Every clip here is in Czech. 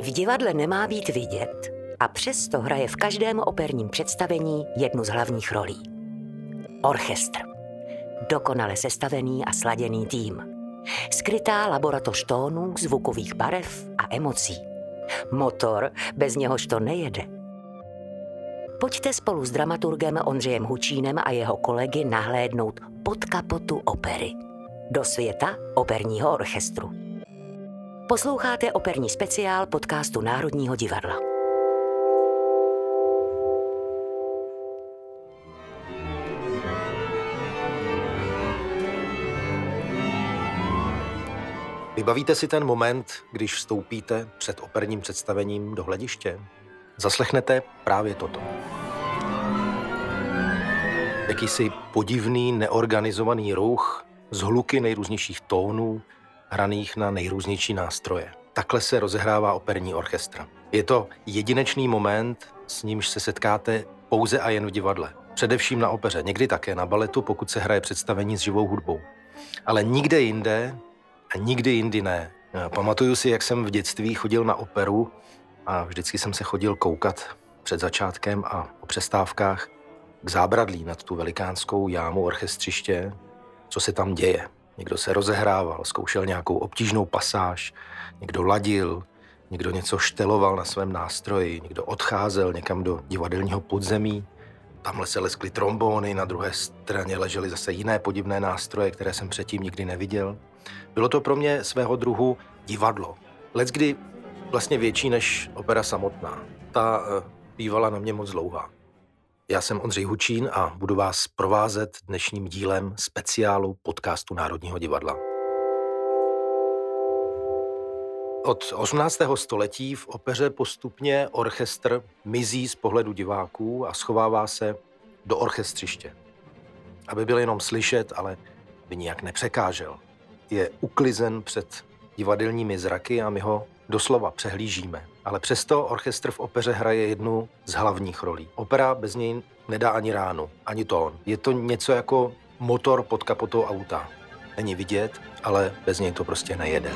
V divadle nemá být vidět a přesto hraje v každém operním představení jednu z hlavních rolí. Orchestr. Dokonale sestavený a sladěný tým. Skrytá laboratoř tónů, zvukových barev a emocí. Motor, bez něhož to nejede. Pojďte spolu s dramaturgem Ondřejem Hučínem a jeho kolegy nahlédnout pod kapotu opery. Do světa operního orchestru. Posloucháte operní speciál podcastu Národního divadla. Vybavíte si ten moment, když vstoupíte před operním představením do hlediště? Zaslechnete právě toto. Jakýsi podivný, neorganizovaný ruch z hluky nejrůznějších tónů, hraných na nejrůznější nástroje. Takhle se rozehrává operní orchestra. Je to jedinečný moment, s nímž se setkáte pouze a jen v divadle. Především na opeře, někdy také na baletu, pokud se hraje představení s živou hudbou. Ale nikde jinde a nikdy jindy ne. Pamatuju si, jak jsem v dětství chodil na operu a vždycky jsem se chodil koukat před začátkem a o přestávkách k zábradlí nad tu velikánskou jámu orchestřiště, co se tam děje. Někdo se rozehrával, zkoušel nějakou obtížnou pasáž, někdo ladil, někdo něco šteloval na svém nástroji, někdo odcházel někam do divadelního podzemí. Tamhle se leskly trombóny, na druhé straně ležely zase jiné podivné nástroje, které jsem předtím nikdy neviděl. Bylo to pro mě svého druhu divadlo. Leckdy vlastně větší než opera samotná. Ta uh, bývala na mě moc dlouhá. Já jsem Ondřej Hučín a budu vás provázet dnešním dílem speciálu podcastu Národního divadla. Od 18. století v opeře postupně orchestr mizí z pohledu diváků a schovává se do orchestřiště. Aby byl jenom slyšet, ale by nijak nepřekážel. Je uklizen před divadelními zraky a my ho doslova přehlížíme. Ale přesto orchestr v opeře hraje jednu z hlavních rolí. Opera bez něj nedá ani ránu, ani tón. Je to něco jako motor pod kapotou auta. Není vidět, ale bez něj to prostě nejede.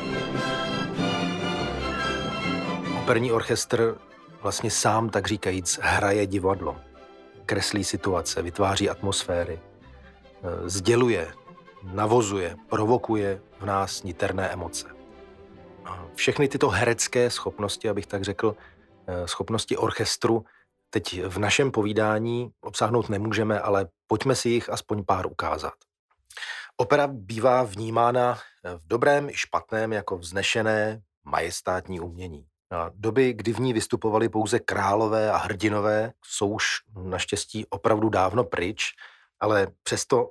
Operní orchestr vlastně sám, tak říkajíc, hraje divadlo. Kreslí situace, vytváří atmosféry, eh, sděluje, navozuje, provokuje v nás niterné emoce. Všechny tyto herecké schopnosti, abych tak řekl, eh, schopnosti orchestru, teď v našem povídání obsáhnout nemůžeme, ale pojďme si jich aspoň pár ukázat. Opera bývá vnímána eh, v dobrém i špatném jako vznešené majestátní umění. A doby, kdy v ní vystupovali pouze králové a hrdinové, jsou už naštěstí opravdu dávno pryč, ale přesto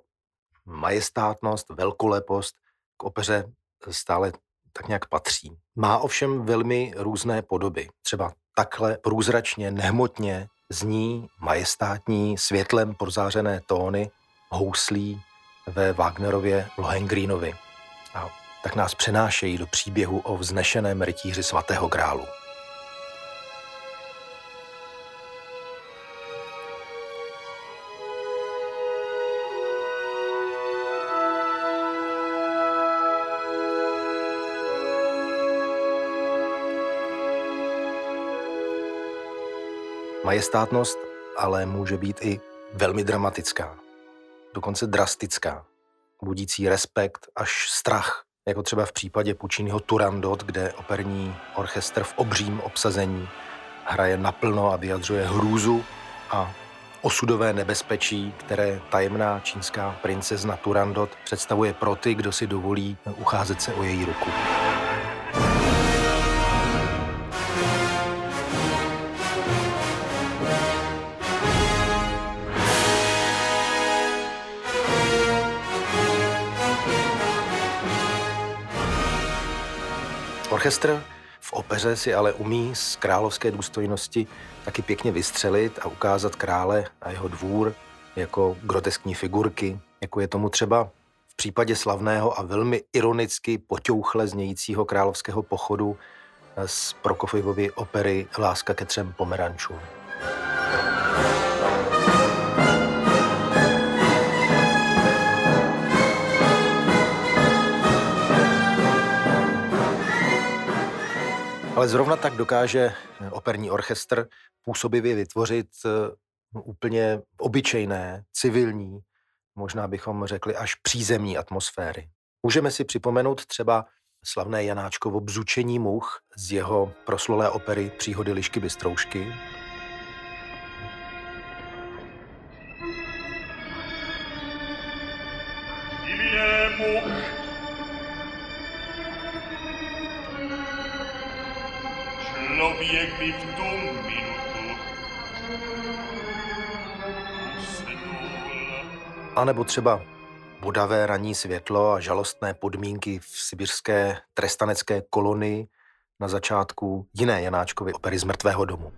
majestátnost, velkolepost k opeře stále tak nějak patří. Má ovšem velmi různé podoby. Třeba takhle průzračně, nehmotně zní majestátní, světlem prozářené tóny houslí ve Wagnerově Lohengrínovi. A tak nás přenášejí do příběhu o vznešeném rytíři svatého grálu. Majestátnost ale může být i velmi dramatická, dokonce drastická, budící respekt až strach, jako třeba v případě Pučínyho Turandot, kde operní orchestr v obřím obsazení hraje naplno a vyjadřuje hrůzu a osudové nebezpečí, které tajemná čínská princezna Turandot představuje pro ty, kdo si dovolí ucházet se o její ruku. Orchestr v opeře si ale umí z královské důstojnosti taky pěkně vystřelit a ukázat krále a jeho dvůr jako groteskní figurky, jako je tomu třeba v případě slavného a velmi ironicky poťouchle znějícího královského pochodu z Prokofjevovy opery Láska ke třem pomerančům. Ale zrovna tak dokáže operní orchestr působivě vytvořit eh, úplně obyčejné, civilní, možná bychom řekli až přízemní atmosféry. Můžeme si připomenout třeba slavné Janáčkovo bzučení much z jeho proslulé opery Příhody lišky bystroušky. Člověk by v tu minutu A nebo třeba Budavé ranní světlo a žalostné podmínky v sibirské trestanecké kolonii na začátku jiné Janáčkovy opery z mrtvého domu.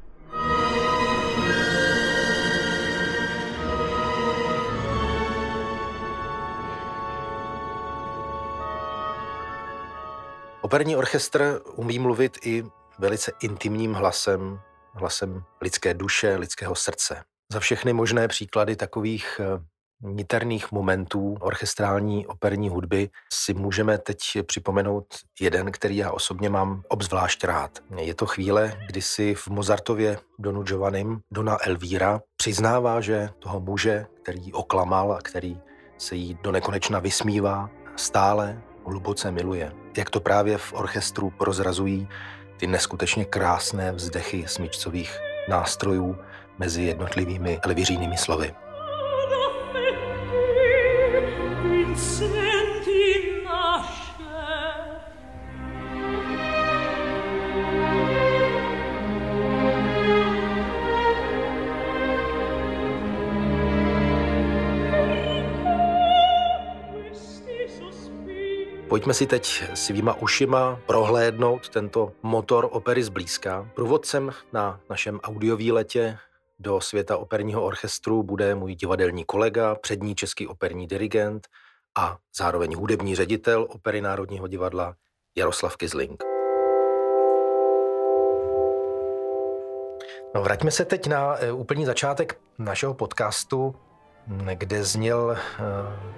Operní orchestr umí mluvit i velice intimním hlasem, hlasem lidské duše, lidského srdce. Za všechny možné příklady takových eh, niterných momentů orchestrální operní hudby si můžeme teď připomenout jeden, který já osobně mám obzvlášť rád. Je to chvíle, kdy si v Mozartově Donu Giovannim Dona Elvíra přiznává, že toho muže, který oklamal a který se jí do nekonečna vysmívá, stále hluboce miluje. Jak to právě v orchestru prozrazují ty neskutečně krásné vzdechy smyčcových nástrojů mezi jednotlivými elviřínými slovy. Pojďme si teď svýma ušima prohlédnout tento motor opery zblízka. Průvodcem na našem audiovýletě do světa operního orchestru bude můj divadelní kolega, přední český operní dirigent a zároveň hudební ředitel opery Národního divadla Jaroslav Kizling. No, vraťme se teď na eh, úplný začátek našeho podcastu, kde zněl uh,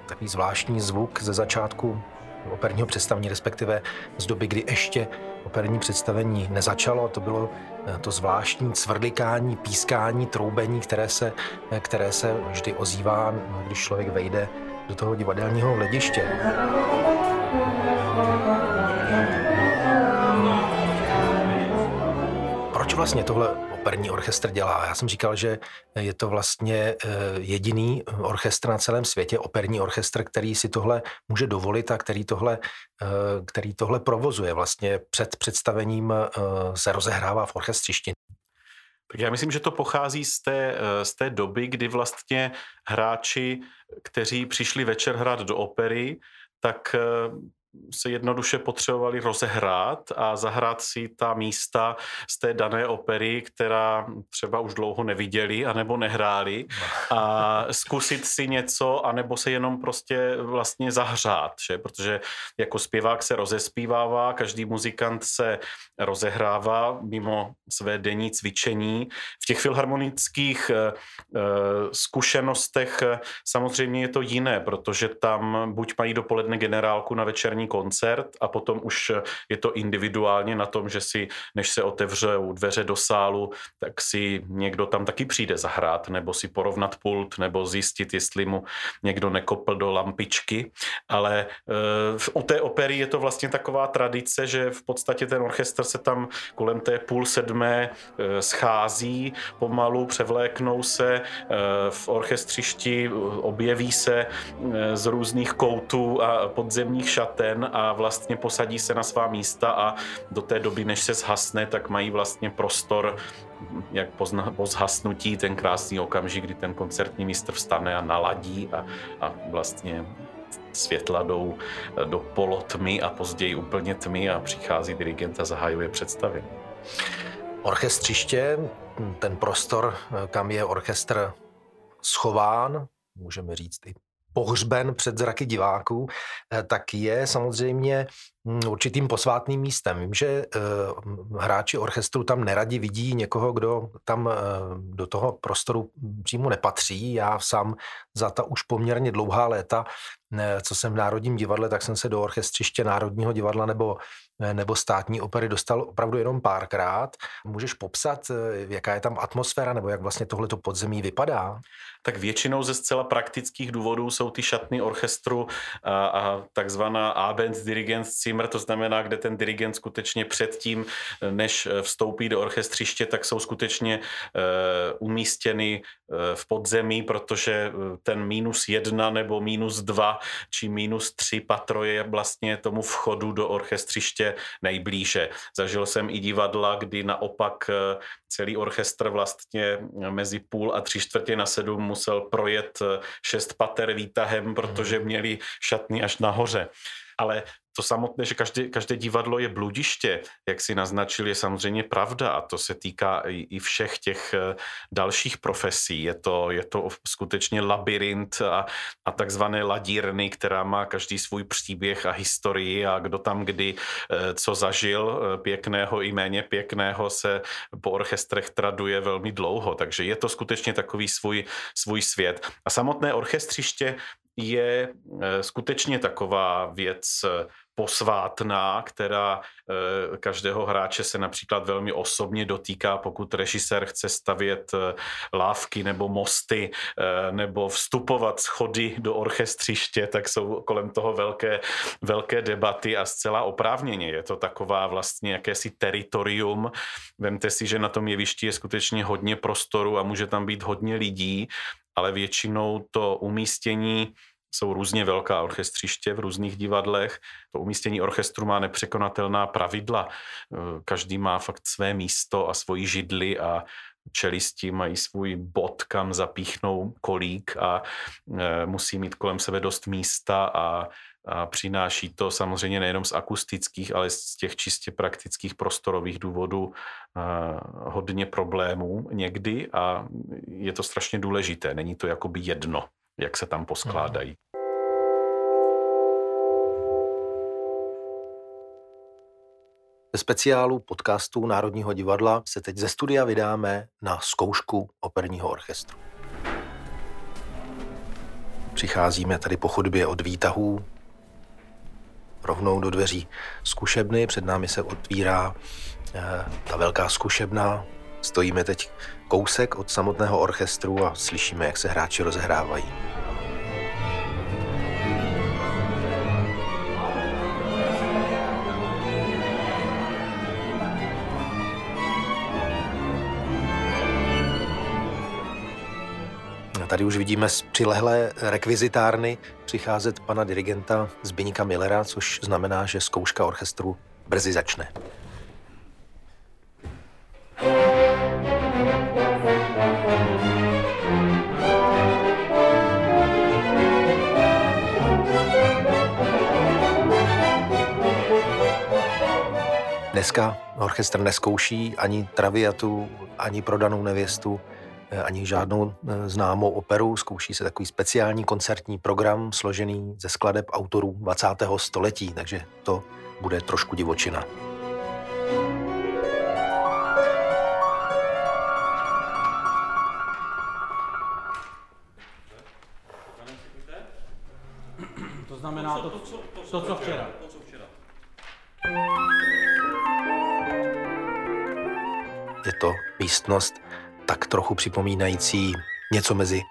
takový zvláštní zvuk ze začátku operního představení, respektive z doby, kdy ještě operní představení nezačalo. To bylo eh, to zvláštní cvrlikání, pískání, troubení, které se, eh, které se vždy ozývá, když člověk vejde do toho divadelního hlediště. Proč vlastně tohle operní orchestr dělá. Já jsem říkal, že je to vlastně eh, jediný orchestr na celém světě, operní orchestr, který si tohle může dovolit a který tohle, eh, který tohle provozuje. Vlastně před představením eh, se rozehrává v orchestřišti. Tak já myslím, že to pochází z té, z té doby, kdy vlastně hráči, kteří přišli večer hrát do opery, tak se jednoduše potřebovali rozehrát a zahrát si ta místa z té dané opery, která třeba už dlouho neviděli anebo nehráli a zkusit si něco anebo se jenom prostě vlastně zahřát, že? protože jako zpěvák se rozespívává, každý muzikant se rozehrává mimo své denní cvičení. V těch filharmonických uh, zkušenostech uh, samozřejmě je to jiné, protože tam buď mají dopoledne generálku na večerní divadelní koncert a potom už je to individuálně na tom, že si, než se otevřou dveře do sálu, tak si někdo tam taky přijde zahrát, nebo si porovnat pult, nebo zjistit, jestli mu někdo nekopl do lampičky. Ale uh, u té opery je to vlastně taková tradice, že v podstatě ten orchestr se tam kolem té půl sedmé uh, schází, pomalu převléknou se uh, v orchestřišti, objeví se z různých koutů a podzemních šaten den a vlastně posadí se na svá místa a do té doby, než se zhasne, tak mají vlastně prostor jak po zhasnutí ten krásný okamžik, kdy ten koncertní mistr vstane a naladí a, a vlastně světla jdou do polotmy a později úplně tmy a přichází dirigent a zahajuje představení. Orchestřiště, ten prostor, kam je orchestr schován, můžeme říct i pohřben před zraky diváků, eh, tak je samozřejmě hm, určitým posvátným místem. Vím, že uh, hráči orchestru tam neradi vidí někoho, kdo tam uh, do toho prostoru přímo nepatří. Já sám za ta už poměrně dlouhá léta, co jsem v Národním divadle, tak jsem se do orchestřiště Národního divadla nebo nebo státní opery dostal opravdu jenom párkrát. Můžeš popsat, jaká je tam atmosféra nebo jak vlastně tohleto podzemí vypadá? tak většinou ze zcela praktických důvodů jsou ty šatny orchestru a, a takzvaná Abenddirigenzimmer, to znamená, kde ten dirigent skutečně předtím, než vstoupí do orchestřiště, tak jsou skutečně uh, umístěny v podzemí, protože ten minus jedna nebo minus dva či minus tři patro je vlastně tomu vchodu do orchestřiště nejblíže. Zažil jsem i divadla, kdy naopak celý orchestr vlastně mezi půl a tři čtvrtě na sedm musel projet eh, šest pater výtahem, protože měli šatny až nahoře. Ale to samotné, že každé, každé divadlo je bludiště, jak si naznačil, je samozřejmě pravda a to se týká i, i všech těch eh, dalších profesí. Je to, je to skutečně labirint a, a takzvané ladírny, která má každý svůj příběh a historii a kdo tam kdy eh, co zažil, eh, pěkného i méně pěkného se po orchestrech traduje velmi dlouho, takže je to skutečně takový svůj, svůj svět. A samotné orchestřiště je skutečně taková věc posvátná, která eh, každého hráče se například velmi osobně dotýká, pokud režisér chce stavět eh, lávky nebo mosty eh, nebo vstupovat schody do orchestřiště, tak jsou kolem toho velké, velké debaty a zcela oprávněně. Je to taková vlastně jakési teritorium. Vemte si, že na tom jevišti je skutečně hodně prostoru a může tam být hodně lidí, ale většinou to umístění jsou různě velká orchestřiště v různých divadlech. To umístění orchestru má nepřekonatelná pravidla. Eh, každý má fakt své místo a svoji židli a čelisti mají svůj bod, kam zapíchnou kolík a eh, musí mít kolem sebe dost místa a, a přináší to samozřejmě nejenom z akustických, ale z těch čistě praktických prostorových důvodů eh, hodně problémů někdy a je to strašně důležité. Není to jakoby jedno jak se tam poskládají. Ve speciálu podcastu Národního divadla se teď ze studia vydáme na zkoušku operního orchestru. Přicházíme tady po chodbě od výtahů rovnou do dveří zkušebny. Před námi se otvírá eh, ta velká zkušebna. Stojíme teď kousek od samotného orchestru a slyšíme, jak se hráči rozehrávají. Tady už vidíme z přilehlé rekvizitárny přicházet pana dirigenta Zbyníka Millera, což znamená, že zkouška orchestru brzy začne. Dneska orchestr neskouší ani traviatu, ani prodanou nevěstu, ani žádnou eh, známou operu. Zkouší se takový speciální koncertní program složený ze skladeb autorů 20. století, takže to bude trošku divočina. To znamená to, to, co včera. Je to místnost tak trochu připomínající něco mezi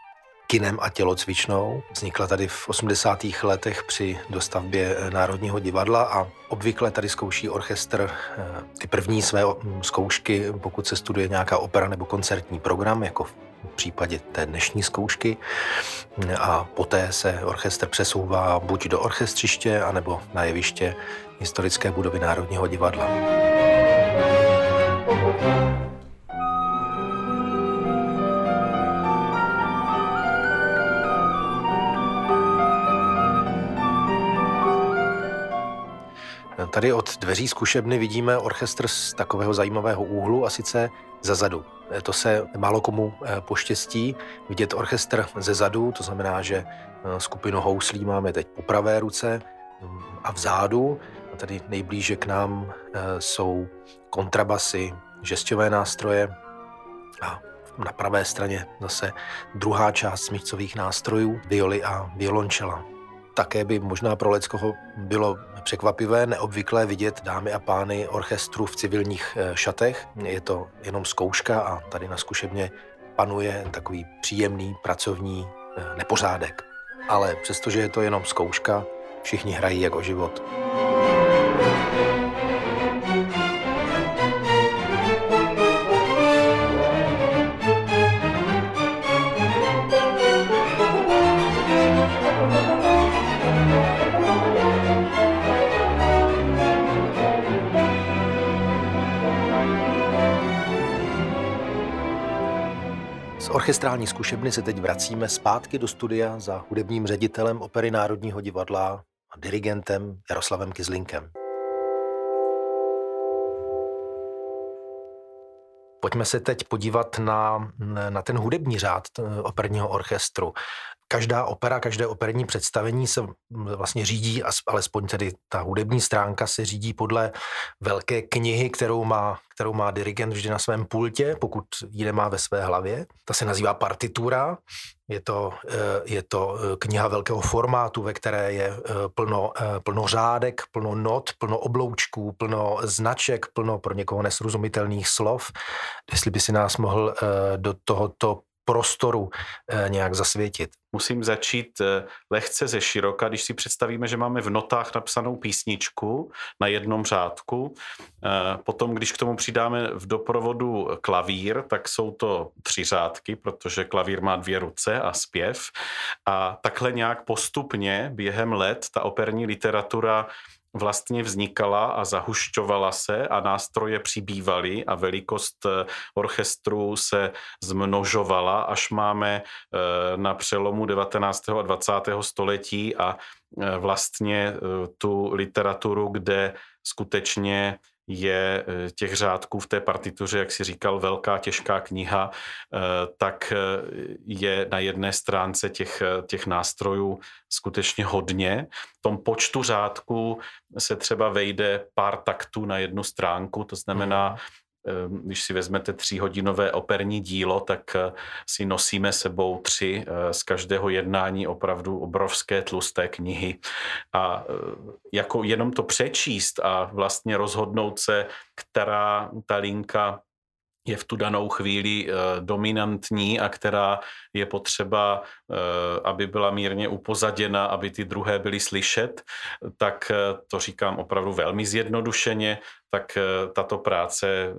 kinem a tělocvičnou. Vznikla tady v 80. letech při dostavbě Národního divadla a obvykle tady zkouší orchestr eh, ty první své mm, zkoušky, pokud se studuje nějaká opera nebo koncertní program, jako v případě té dnešní zkoušky. A poté se orchestr přesouvá buď do orchestřiště, anebo na jeviště historické budovy Národního divadla. Tady od dveří zkušebny vidíme orchestr z takového zajímavého úhlu a sice za zadu. To se málo komu eh, poštěstí vidět orchestr ze zadu, to znamená, že eh, skupinu houslí máme teď po pravé ruce mm, a vzadu. tady nejblíže k nám, jsou kontrabasy, žesťové nástroje a na pravé straně zase druhá část smyčcových nástrojů, violy a violončela. Také by možná pro Leckoho bylo překvapivé, neobvyklé vidět dámy a pány orchestru v civilních eh, šatech. Je to jenom zkouška a tady na zkušebně panuje takový příjemný pracovní eh, nepořádek. Ale přestože je to jenom zkouška, všichni hrají jako život. Orchestrální zkušebny se teď vracíme zpátky do studia za hudebním ředitelem Opery Národního divadla a dirigentem Jaroslavem Kizlinkem. Pojďme se teď podívat na, na ten hudební řád operního orchestru každá opera, každé operní představení se vlastně řídí, alespoň tedy ta hudební stránka se řídí podle velké knihy, kterou má, kterou má dirigent vždy na svém pultě, pokud ji nemá ve své hlavě. Ta se nazývá partitura. Je to, eh, je to eh, kniha velkého formátu, ve které je eh, plno, plno řádek, plno not, plno obloučků, plno značek, plno pro někoho nesrozumitelných slov. Jestli by si nás mohl do tohoto prostoru eh, nějak zasvětit. Musím začít eh, lehce ze široka, když si představíme, že máme v notách napsanou písničku na jednom řádku. Eh, potom, když k tomu přidáme v doprovodu klavír, tak jsou to tři řádky, protože klavír má dvě ruce a zpěv. A takhle nějak postupně během let ta operní literatura vlastně vznikala a zahušťovala se a nástroje přibývaly a velikost eh, orchestru se zmnožovala, až máme eh, na přelomu 19. a 20. století a eh, vlastně tu literaturu, kde skutečně je eh, těch řádků v té partituře, jak si říkal, velká těžká kniha, eh, tak eh, je na jedné stránce těch, těch nástrojů skutečně hodně. V tom počtu řádků se třeba vejde pár taktů na jednu stránku, to znamená, Ehm, když si vezmete tříhodinové operní dílo, tak eh, si nosíme sebou tři eh, z každého jednání opravdu obrovské tlusté knihy. A eh, jako jenom to přečíst a vlastně rozhodnout se, která ta linka je v tu danou chvíli dominantní a která je potřeba, aby byla mírně upozaděna, aby ty druhé byly slyšet, tak to říkám opravdu velmi zjednodušeně, tak eh, tato práce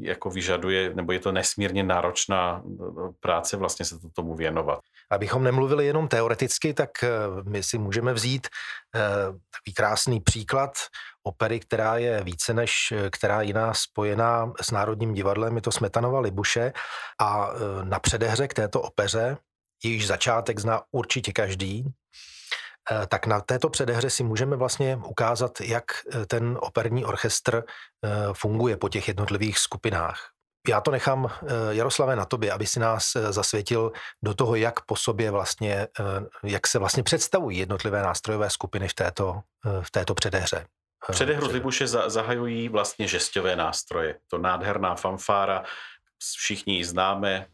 jako vyžaduje, nebo je to nesmírně náročná eh, práce vlastně se to tomu věnovat. Abychom nemluvili jenom teoreticky, tak eh, my si můžeme vzít takový krásný příklad opery, která je více než která jiná spojená s Národním divadlem, je to Smetanova Libuše a na předehře k této opeře, jejíž začátek zná určitě každý, Eh, tak na této předehře si můžeme vlastně ukázat, jak eh, ten operní orchestr eh, funguje po těch jednotlivých skupinách. Já to nechám, Jaroslave, na tobě, aby si nás zasvětil do toho, jak po sobě vlastně, jak se vlastně představují jednotlivé nástrojové skupiny v této, v této předehře. Předehru Libuše zahajují vlastně žesťové nástroje. To nádherná fanfára, všichni ji známe,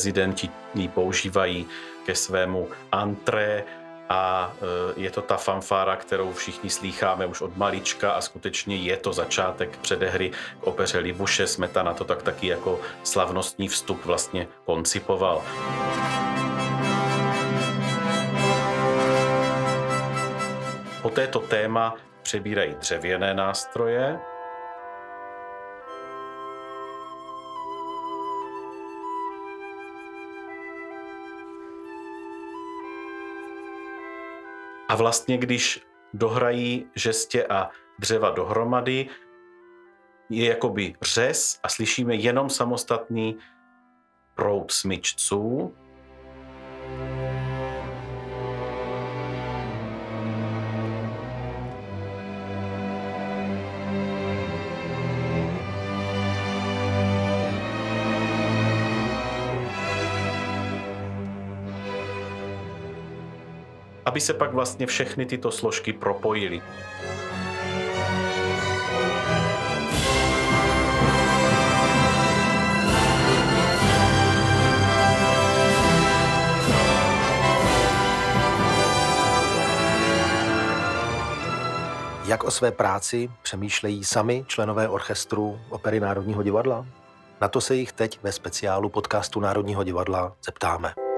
prezidenti ji používají ke svému antré a e, je to ta fanfára, kterou všichni slýcháme už od malička a skutečně je to začátek předehry k opeře Libuše. Smetana to tak taky jako slavnostní vstup vlastně koncipoval. Po této téma přebírají dřevěné nástroje, A vlastně, když dohrají žestě a dřeva dohromady, je jakoby řez a slyšíme jenom samostatný proud smyčců aby se pak vlastně všechny tyto složky propojily. Jak o své práci přemýšlejí sami členové orchestru Opery Národního divadla? Na to se jich teď ve speciálu podcastu Národního divadla zeptáme.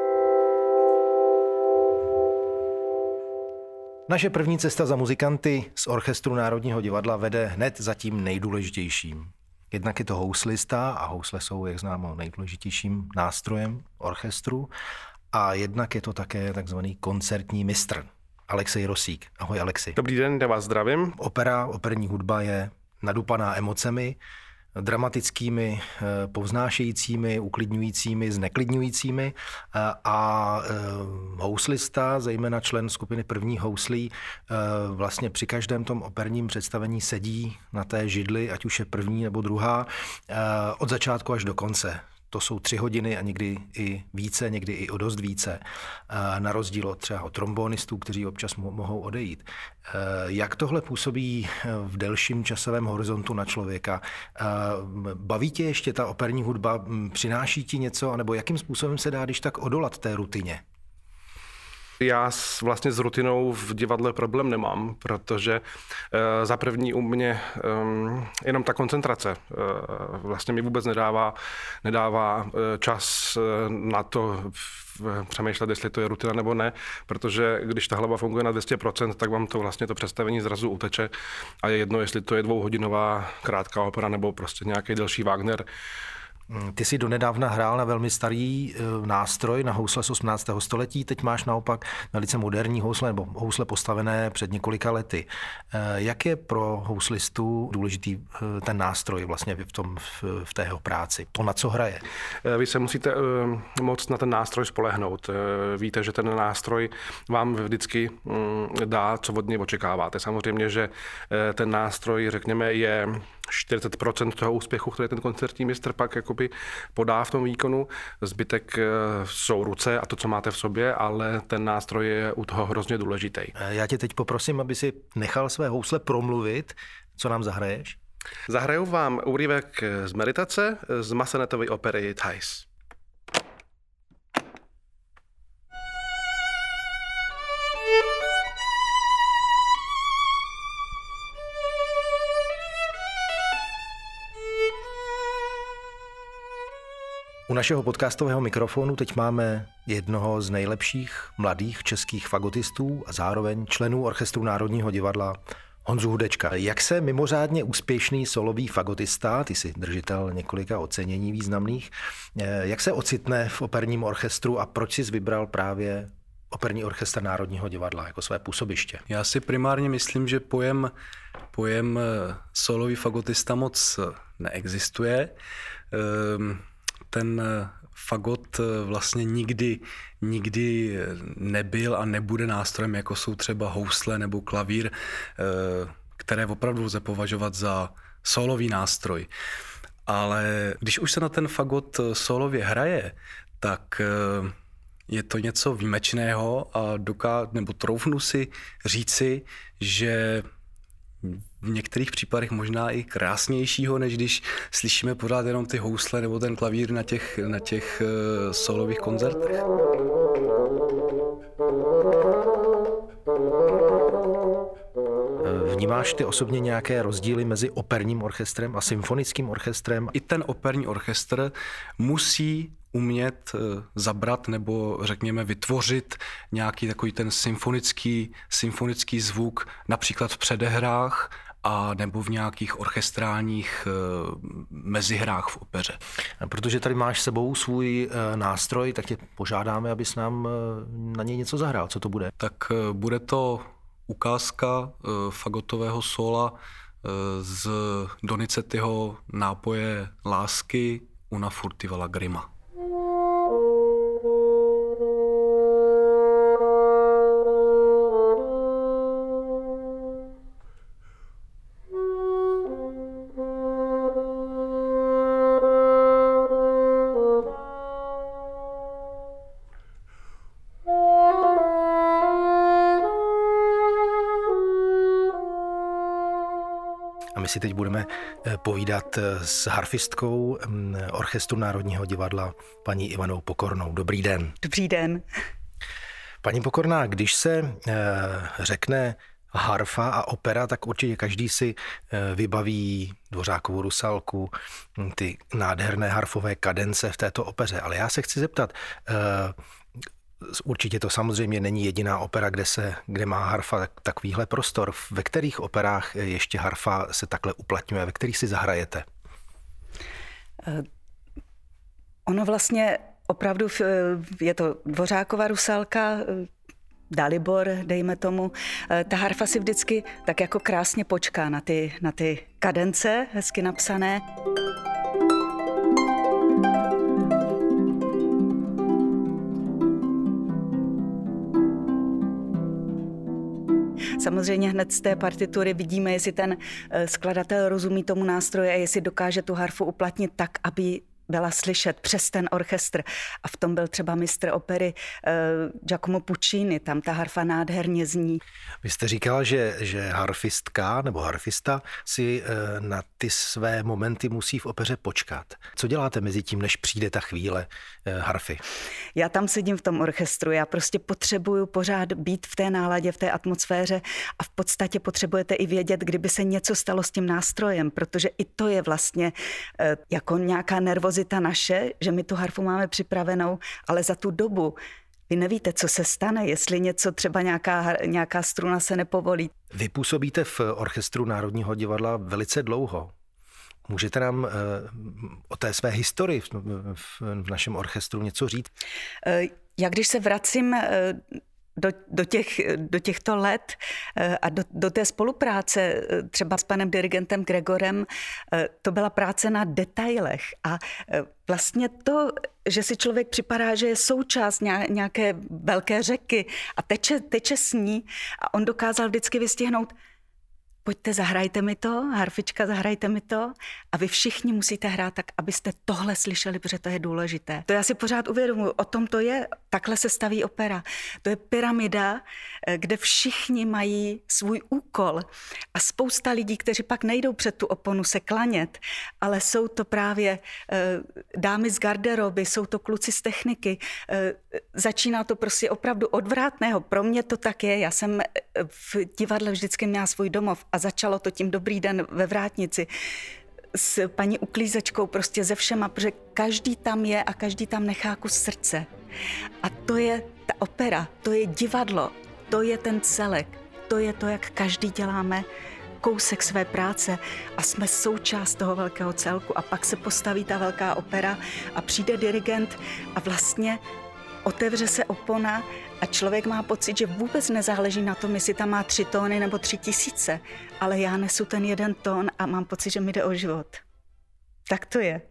Naše první cesta za muzikanty z orchestru Národního divadla vede hned za tím nejdůležitějším. Jednak je to houslista a housle jsou, jak známo, nejdůležitějším nástrojem orchestru a jednak je to také takzvaný koncertní mistr, Alexej Rosík. Ahoj Alexej. Dobrý den, já vás zdravím. Opera, operní hudba je nadupaná emocemi, dramatickými, eh, povznášejícími, uklidňujícími, zneklidňujícími. Eh, a eh, houslista, zejména člen skupiny první houslí, vlastně při každém tom operním představení sedí na té židli, ať už je první nebo druhá, od začátku až do konce to jsou tři hodiny a někdy i více, někdy i o dost více, na rozdíl od třeba od trombonistů, kteří občas mohou odejít. E, jak tohle působí v delším časovém horizontu na člověka? E, baví tě ještě ta operní hudba? Přináší ti něco? Nebo jakým způsobem se dá, když tak odolat té rutině? Já s, vlastně s rutinou v divadle problém nemám, protože e, za první u mě e, jenom ta koncentrace e, vlastně mi vůbec nedává, nedává e, čas na to přemýšlet, jestli to je rutina nebo ne, protože když ta hlava funguje na 200%, tak vám to vlastně to představení zrazu uteče a je jedno, jestli to je dvouhodinová krátká opera nebo prostě nějaký delší Wagner. Mm, ty jsi donedávna hrál na velmi starý e, nástroj, na housle z 18. století, teď máš naopak velice moderní housle, nebo housle postavené před několika lety. E, jak je pro houslistu důležitý e, ten nástroj vlastně v, tom, v, v té jeho práci? To, na co hraje? Vy se musíte moc na ten nástroj spolehnout. Víte, že ten nástroj vám vždycky mm, dá, co od něj očekáváte. Samozřejmě, že ten nástroj, řekněme, je 40% toho úspěchu, který ten koncertní mistr pak jakoby podá v tom výkonu. Zbytek eh, jsou ruce a to, co máte v sobě, ale ten nástroj je u toho hrozně důležitý. Eh, já tě teď poprosím, aby si nechal své housle promluvit. Co nám zahraješ? Zahraju vám úryvek z meditace z Masenetové opery Thais. U našeho podcastového mikrofonu teď máme jednoho z nejlepších mladých českých fagotistů a zároveň členů Orchestru Národního divadla Honzu Hudečka. Jak se mimořádně úspěšný solový fagotista, ty jsi držitel několika ocenění významných, eh, jak se ocitne v operním orchestru a proč jsi vybral právě operní orchestr Národního divadla jako své působiště? Já si primárně myslím, že pojem, pojem eh, solový fagotista moc neexistuje. Um, ten eh, fagot eh, vlastně nikdy, nikdy nebyl a nebude nástrojem, jako jsou třeba housle nebo klavír, eh, které opravdu lze považovat za solový nástroj. Ale když už se na ten fagot solově hraje, tak je to něco výjimečného a doká, nebo troufnu si říci, že v některých případech možná i krásnějšího, než když slyšíme pořád jenom ty housle nebo ten klavír na těch, na těch uh, solových koncertech. Vnímáš ty osobně nějaké rozdíly mezi operním orchestrem a symfonickým orchestrem? I ten operní orchestr musí umět eh, zabrat nebo řekněme vytvořit nějaký takový ten symfonický, symfonický zvuk například v předehrách a nebo v nějakých orchestrálních uh, mezihrách v opeře. Protože tady máš sebou svůj uh, nástroj, tak tě požádáme, abys nám na něj něco zahrál. Co to bude? Tak bude to ukázka uh, fagotového sola uh, z Donizettiho nápoje lásky Una furtiva lagrima. Si teď budeme eh, povídat eh, s harfistkou mm, Orchestru Národního divadla paní Ivanou Pokornou. Dobrý den. Dobrý den. Paní Pokorná, když se řekne harfa a opera, tak určitě každý si vybaví Dvořákovou rusalku, hm, ty nádherné harfové kadence v této opeře. Ale já se chci zeptat, Určitě to samozřejmě není jediná opera, kde, se, kde má harfa tak, takovýhle prostor. Ve kterých operách ještě harfa se takhle uplatňuje? Ve kterých si zahrajete? Uh, ono vlastně opravdu je to Dvořáková rusalka, eh, Dalibor, dejme tomu, eh, ta harfa si vždycky tak jako krásně počká na ty, na ty kadence, hezky napsané. Samozřejmě hned z té partitury vidíme, jestli ten eh, skladatel rozumí tomu nástroji a jestli dokáže tu harfu uplatnit tak, aby byla slyšet přes ten orchestr. A v tom byl třeba mistr opery uh, Giacomo Puccini, tam ta harfa nádherně zní. Vy jste říkala, že, že harfistka nebo harfista si uh, na ty své momenty musí v opeře počkat. Co děláte mezi tím, než přijde ta chvíle uh, harfy? Já tam sedím v tom orchestru, já prostě potřebuju pořád být v té náladě, v té atmosféře a v podstatě potřebujete i vědět, kdyby se něco stalo s tím nástrojem, protože i to je vlastně uh, jako nějaká nervozita nervozita naše, že my tu harfu máme připravenou, ale za tu dobu vy nevíte, co se stane, jestli něco, třeba nějaká, nějaká struna se nepovolí. Vy působíte v orchestru Národního divadla velice dlouho. Můžete nám uh, o té své historii v, v, v našem orchestru něco říct? Uh, já když se vracím uh, do, do, těch, do těchto let eh, a do, do té spolupráce eh, třeba s panem dirigentem Gregorem, eh, to byla práce na detailech. A vlastně to, že si člověk připadá, že je součást nějaké velké řeky a teče, teče s ní a on dokázal vždycky vystihnout, pojďte, zahrajte mi to, harfička, zahrajte mi to a vy všichni musíte hrát tak, abyste tohle slyšeli, protože to je důležité. To já si pořád uvědomuji, o tom to je, takhle se staví opera. To je pyramida, eh, kde všichni mají svůj úkol a spousta lidí, kteří pak nejdou před tu oponu se klanět, ale jsou to právě eh, dámy z garderoby, jsou to kluci z techniky. Eh, začíná to prostě opravdu odvrátného. Pro mě to tak je. Já jsem v divadle vždycky měla svůj domov a začalo to tím dobrý den ve vrátnici s paní uklízečkou, prostě ze všema, protože každý tam je a každý tam nechá kus srdce. A to je ta opera, to je divadlo, to je ten celek, to je to, jak každý děláme kousek své práce a jsme součást toho velkého celku a pak se postaví ta velká opera a přijde dirigent a vlastně otevře se opona a člověk má pocit, že vůbec nezáleží na tom, jestli tam má tři tóny nebo tři tisíce, ale já nesu ten jeden tón a mám pocit, že mi jde o život. Tak to je.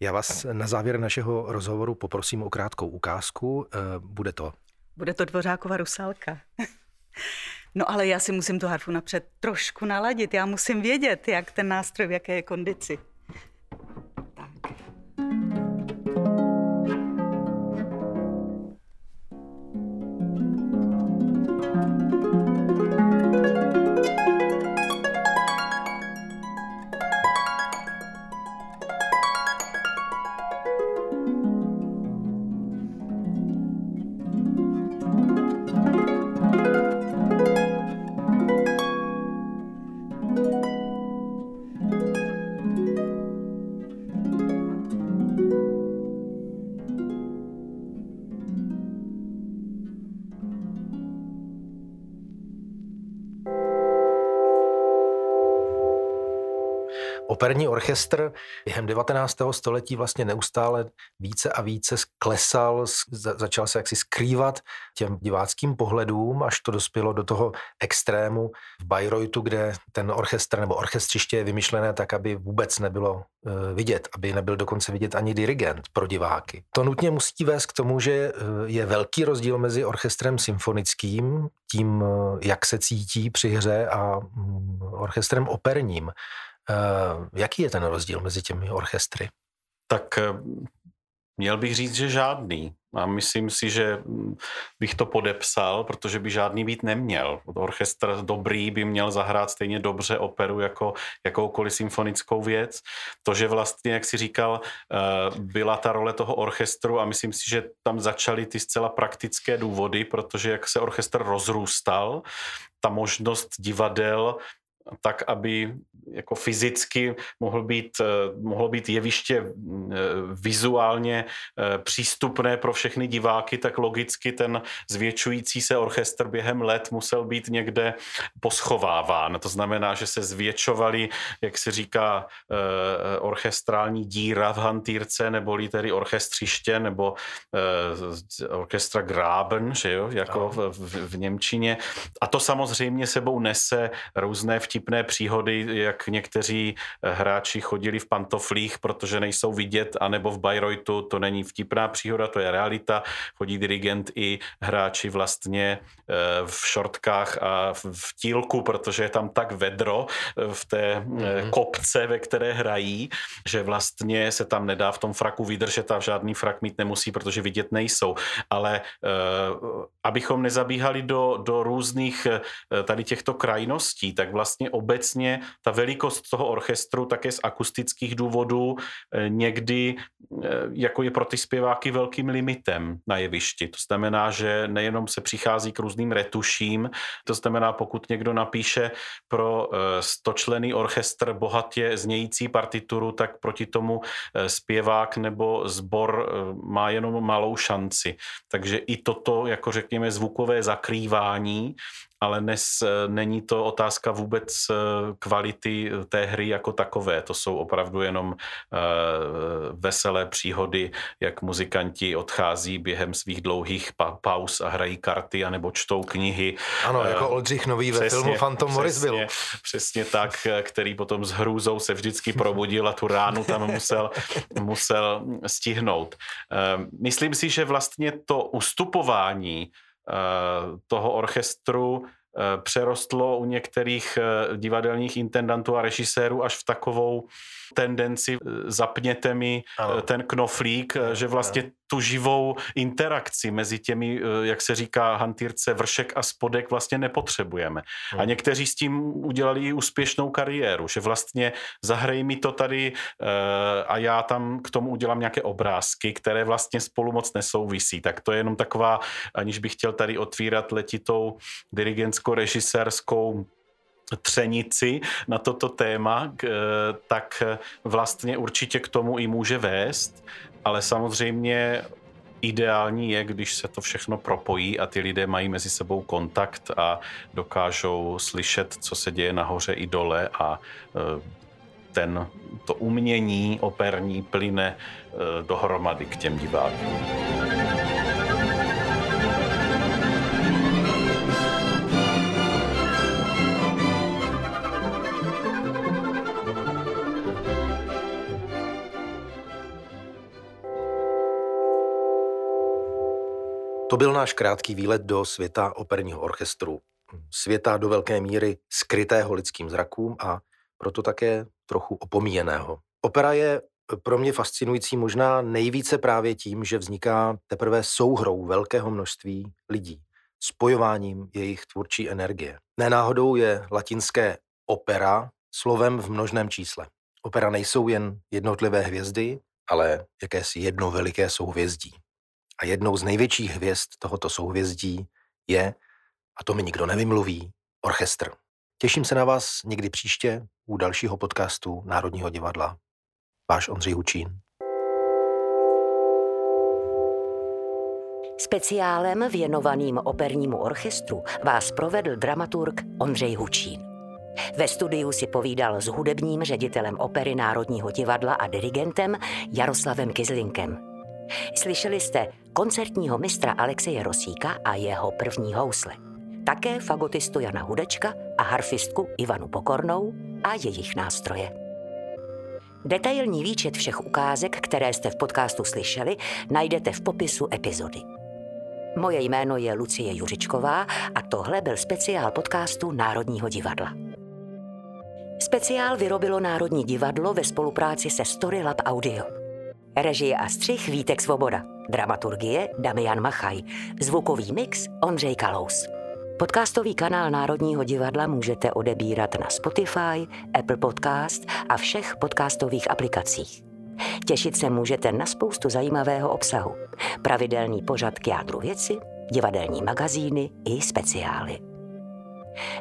Já vás na závěr našeho rozhovoru poprosím o krátkou ukázku. Eh, bude to? Bude to Dvořákova rusálka. No ale já si musím tu harfu napřed trošku naladit. Já musím vědět, jak ten nástroj, v jaké je kondici. Operní orchestr během 19. století vlastně neustále více a více klesal, začal se jaksi skrývat těm diváckým pohledům, až to dospělo do toho extrému v Bayreuthu, kde ten orchestr nebo orchestřiště je vymyšlené tak, aby vůbec nebylo e, vidět, aby nebyl dokonce vidět ani dirigent pro diváky. To nutně musí vést k tomu, že e, je velký rozdíl mezi orchestrem symfonickým, tím, e, jak se cítí při hře, a mm, orchestrem operním. Eh, jaký je ten rozdíl mezi těmi orchestry? Tak eh, měl bych říct, že žádný. A myslím si, že bych to podepsal, protože by žádný být neměl. Orchestr dobrý by měl zahrát stejně dobře operu jako jakoukoliv symfonickou věc. To, že vlastně, jak si říkal, eh, byla ta role toho orchestru a myslím si, že tam začaly ty zcela praktické důvody, protože jak se orchestr rozrůstal, ta možnost divadel tak, aby jako fyzicky mohl být, eh, mohlo být jeviště eh, vizuálně eh, přístupné pro všechny diváky, tak logicky ten zvětšující se orchestr během let musel být někde poschováván. To znamená, že se zvětšovaly, jak se říká, orchestrální díra v hantýrce, neboli tedy orchestřiště, nebo orchestra Graben, že jo, jako v, v, v Němčině. A to samozřejmě sebou nese různé vtipy vtipné příhody, jak někteří eh, hráči chodili v pantoflích, protože nejsou vidět, anebo v Bayreuthu, to není vtipná příhoda, to je realita. Chodí dirigent i hráči vlastně eh, v šortkách a v tílku, protože je tam tak vedro eh, v té mm-hmm. kopce, ve které hrají, že vlastně se tam nedá v tom fraku vydržet a žádný frak mít nemusí, protože vidět nejsou. Ale abychom nezabíhali do, do různých tady těchto krajností, tak vlastně obecně ta velikost toho orchestru také z akustických důvodů eh, někdy eh, jako je pro ty zpěváky velkým limitem na jevišti. To znamená, že nejenom se přichází k různým retuším, to znamená, pokud někdo napíše pro eh, stočlený orchestr bohatě znějící partituru, tak proti tomu zpěvák nebo sbor má jenom malou šanci. Takže i toto, jako řekněme, zvukové zakrývání ale dnes eh, není to otázka vůbec eh, kvality eh, té hry jako takové. To jsou opravdu jenom veselé příhody, jak muzikanti odchází během svých dlouhých pa- pauz a hrají karty anebo čtou knihy. Ano, jako Oldřich Nový ve filmu Phantom Morrisville. Přesně tak, který potom s hrůzou se vždycky probudil a tu ránu tam musel, musel stihnout. Myslím si, že vlastně to ustupování toho orchestru eh, přerostlo u některých eh, divadelních intendantů a režisérů až v takovou tendenci zapněte mi ano. ten knoflík, že vlastně tu živou interakci mezi těmi, jak se říká, hantýrce, vršek a spodek vlastně nepotřebujeme. Hmm. A někteří s tím udělali i úspěšnou kariéru, že vlastně zahrej mi to tady a já tam k tomu udělám nějaké obrázky, které vlastně spolu moc nesouvisí. Tak to je jenom taková, aniž bych chtěl tady otvírat letitou dirigentsko-režisérskou třenici na toto téma, tak vlastně určitě k tomu i může vést, ale samozřejmě ideální je, když se to všechno propojí a ty lidé mají mezi sebou kontakt a dokážou slyšet, co se děje nahoře i dole a e, ten, to umění operní plyne dohromady k těm divákům. Byl náš krátký výlet do světa operního orchestru. Světa do velké míry skrytého lidským zrakům a proto také trochu opomíjeného. Opera je pro mě fascinující možná nejvíce právě tím, že vzniká teprve souhrou velkého množství lidí, spojováním jejich tvůrčí energie. Nenáhodou je latinské opera slovem v množném čísle. Opera nejsou jen jednotlivé hvězdy, ale jakési jedno veliké souhvězdí. A jednou z největších hvězd tohoto souhvězdí je, a to mi nikdo nevymluví, orchestr. Těším se na vás někdy příště u dalšího podcastu Národního divadla. Váš Ondřej Hučín. Speciálem věnovaným opernímu orchestru vás provedl dramaturg Ondřej Hučín. Ve studiu si povídal s hudebním ředitelem opery Národního divadla a dirigentem Jaroslavem Kizlinkem. Slyšeli jste koncertního mistra Alexeje Rosíka a jeho první housle. Také fagotistu Jana Hudečka a harfistku Ivanu Pokornou a jejich nástroje. Detailní výčet všech ukázek, které jste v podcastu slyšeli, najdete v popisu epizody. Moje jméno je Lucie Juřičková a tohle byl speciál podcastu Národního divadla. Speciál vyrobilo Národní divadlo ve spolupráci se Storylab Audio. Režie a střih Vítek Svoboda. Dramaturgie Damian Machaj. Zvukový mix Ondřej Kalous. Podcastový kanál Národního divadla můžete odebírat na Spotify, Apple Podcast a všech podcastových aplikacích. Těšit se můžete na spoustu zajímavého obsahu. Pravidelný pořad k jádru věci, divadelní magazíny i speciály.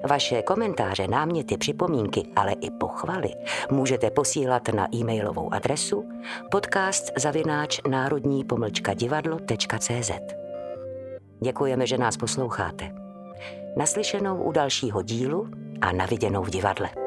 Vaše komentáře, náměty, připomínky, ale i pochvaly můžete posílat na e-mailovou adresu podcast zavináč národní pomlčka divadlo.cz. Děkujeme, že nás posloucháte. Naslyšenou u dalšího dílu a naviděnou v divadle.